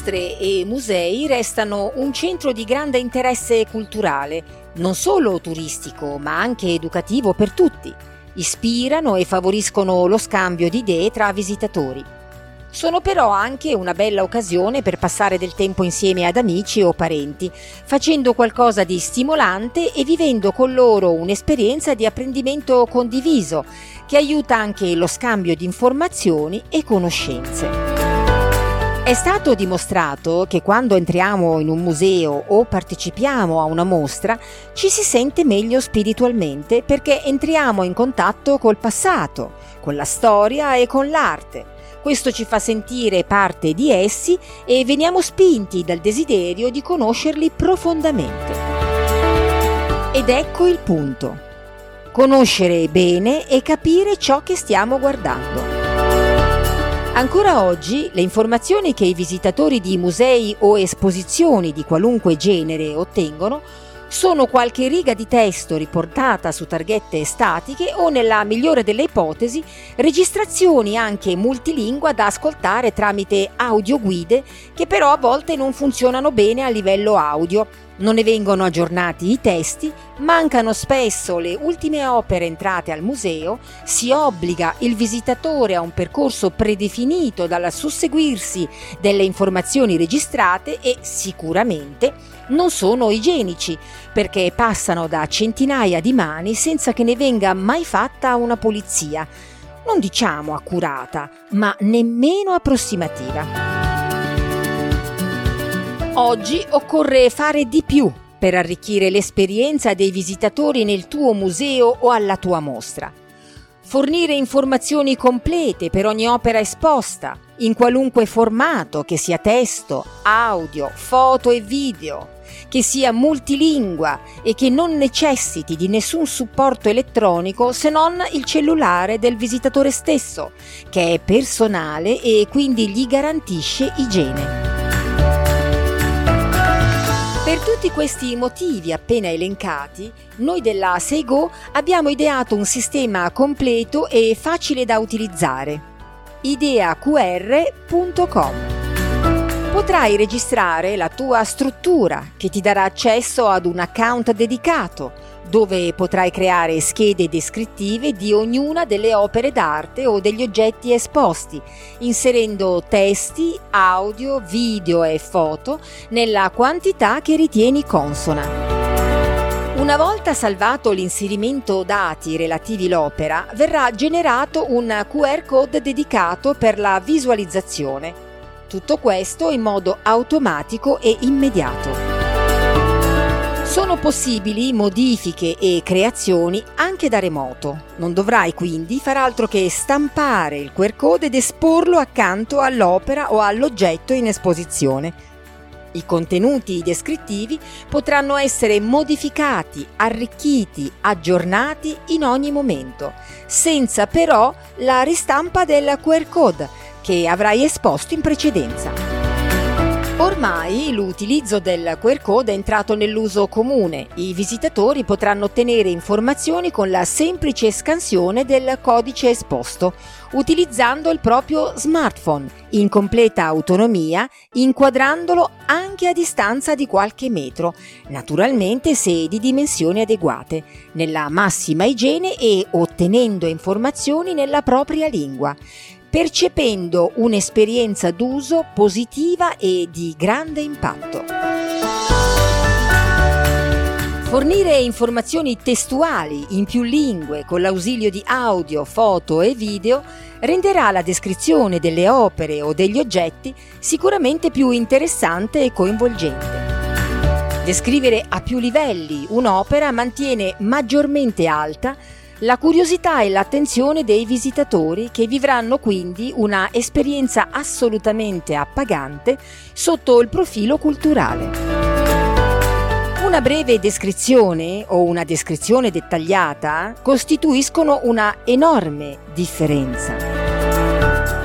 mostre e musei restano un centro di grande interesse culturale, non solo turistico, ma anche educativo per tutti. Ispirano e favoriscono lo scambio di idee tra visitatori. Sono però anche una bella occasione per passare del tempo insieme ad amici o parenti, facendo qualcosa di stimolante e vivendo con loro un'esperienza di apprendimento condiviso, che aiuta anche lo scambio di informazioni e conoscenze. È stato dimostrato che quando entriamo in un museo o partecipiamo a una mostra ci si sente meglio spiritualmente perché entriamo in contatto col passato, con la storia e con l'arte. Questo ci fa sentire parte di essi e veniamo spinti dal desiderio di conoscerli profondamente. Ed ecco il punto. Conoscere bene e capire ciò che stiamo guardando. Ancora oggi le informazioni che i visitatori di musei o esposizioni di qualunque genere ottengono sono qualche riga di testo riportata su targhette statiche o, nella migliore delle ipotesi, registrazioni anche multilingua da ascoltare tramite audioguide che però a volte non funzionano bene a livello audio non ne vengono aggiornati i testi, mancano spesso le ultime opere entrate al museo, si obbliga il visitatore a un percorso predefinito dal susseguirsi delle informazioni registrate e sicuramente non sono igienici perché passano da centinaia di mani senza che ne venga mai fatta una pulizia, non diciamo accurata, ma nemmeno approssimativa. Oggi occorre fare di più per arricchire l'esperienza dei visitatori nel tuo museo o alla tua mostra. Fornire informazioni complete per ogni opera esposta, in qualunque formato, che sia testo, audio, foto e video, che sia multilingua e che non necessiti di nessun supporto elettronico se non il cellulare del visitatore stesso, che è personale e quindi gli garantisce igiene. Per tutti questi motivi appena elencati, noi della Seigo abbiamo ideato un sistema completo e facile da utilizzare. ideaqr.com Potrai registrare la tua struttura che ti darà accesso ad un account dedicato dove potrai creare schede descrittive di ognuna delle opere d'arte o degli oggetti esposti, inserendo testi, audio, video e foto nella quantità che ritieni consona. Una volta salvato l'inserimento dati relativi all'opera, verrà generato un QR code dedicato per la visualizzazione. Tutto questo in modo automatico e immediato. Sono possibili modifiche e creazioni anche da remoto. Non dovrai quindi far altro che stampare il QR code ed esporlo accanto all'opera o all'oggetto in esposizione. I contenuti descrittivi potranno essere modificati, arricchiti, aggiornati in ogni momento, senza però la ristampa del QR code che avrai esposto in precedenza. Ormai l'utilizzo del QR code è entrato nell'uso comune. I visitatori potranno ottenere informazioni con la semplice scansione del codice esposto, utilizzando il proprio smartphone, in completa autonomia, inquadrandolo anche a distanza di qualche metro, naturalmente se di dimensioni adeguate, nella massima igiene e ottenendo informazioni nella propria lingua percependo un'esperienza d'uso positiva e di grande impatto. Fornire informazioni testuali in più lingue con l'ausilio di audio, foto e video renderà la descrizione delle opere o degli oggetti sicuramente più interessante e coinvolgente. Descrivere a più livelli un'opera mantiene maggiormente alta la curiosità e l'attenzione dei visitatori che vivranno quindi una esperienza assolutamente appagante sotto il profilo culturale. Una breve descrizione o una descrizione dettagliata costituiscono una enorme differenza.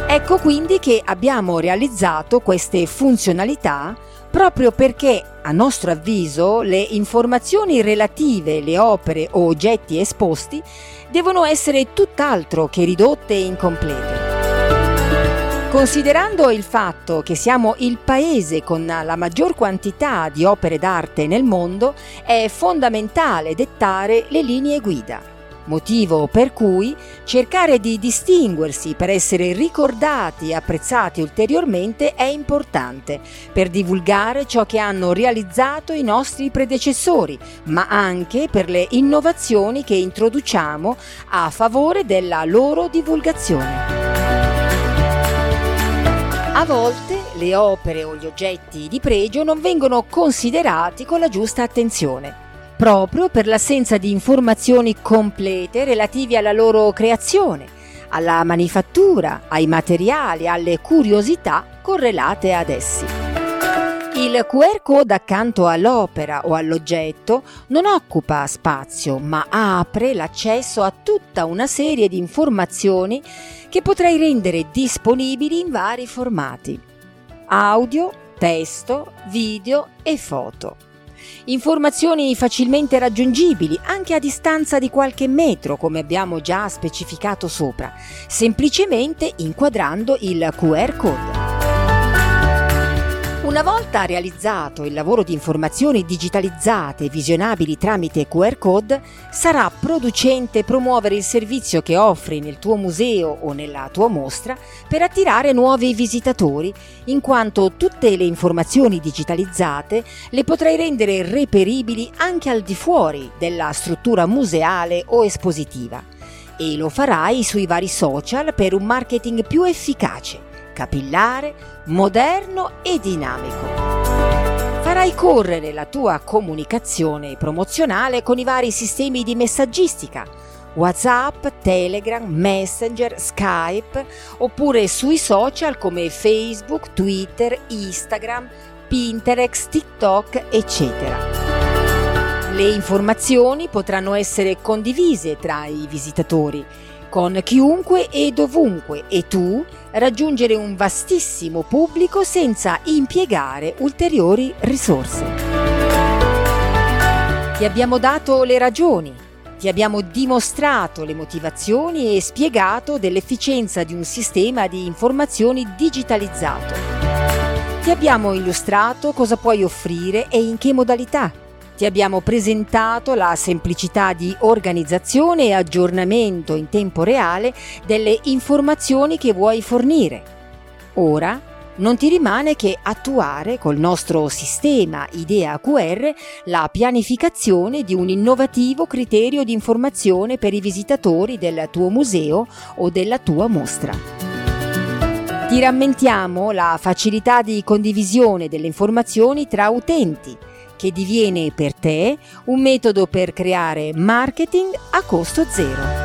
Ecco quindi che abbiamo realizzato queste funzionalità proprio perché, a nostro avviso, le informazioni relative alle opere o oggetti esposti devono essere tutt'altro che ridotte e incomplete. Considerando il fatto che siamo il paese con la maggior quantità di opere d'arte nel mondo, è fondamentale dettare le linee guida motivo per cui cercare di distinguersi per essere ricordati e apprezzati ulteriormente è importante per divulgare ciò che hanno realizzato i nostri predecessori, ma anche per le innovazioni che introduciamo a favore della loro divulgazione. A volte le opere o gli oggetti di pregio non vengono considerati con la giusta attenzione proprio per l'assenza di informazioni complete relative alla loro creazione, alla manifattura, ai materiali, alle curiosità correlate ad essi. Il QR code accanto all'opera o all'oggetto non occupa spazio, ma apre l'accesso a tutta una serie di informazioni che potrei rendere disponibili in vari formati. Audio, testo, video e foto. Informazioni facilmente raggiungibili anche a distanza di qualche metro, come abbiamo già specificato sopra, semplicemente inquadrando il QR code. Una volta realizzato il lavoro di informazioni digitalizzate e visionabili tramite QR code, sarà producente promuovere il servizio che offri nel tuo museo o nella tua mostra per attirare nuovi visitatori, in quanto tutte le informazioni digitalizzate le potrai rendere reperibili anche al di fuori della struttura museale o espositiva. E lo farai sui vari social per un marketing più efficace capillare, moderno e dinamico. Farai correre la tua comunicazione promozionale con i vari sistemi di messaggistica, WhatsApp, Telegram, Messenger, Skype, oppure sui social come Facebook, Twitter, Instagram, Pinterest, TikTok, eccetera. Le informazioni potranno essere condivise tra i visitatori con chiunque e dovunque e tu raggiungere un vastissimo pubblico senza impiegare ulteriori risorse. Ti abbiamo dato le ragioni, ti abbiamo dimostrato le motivazioni e spiegato dell'efficienza di un sistema di informazioni digitalizzato. Ti abbiamo illustrato cosa puoi offrire e in che modalità ti abbiamo presentato la semplicità di organizzazione e aggiornamento in tempo reale delle informazioni che vuoi fornire. Ora non ti rimane che attuare col nostro sistema IDEA QR la pianificazione di un innovativo criterio di informazione per i visitatori del tuo museo o della tua mostra. Ti rammentiamo la facilità di condivisione delle informazioni tra utenti che diviene per te un metodo per creare marketing a costo zero.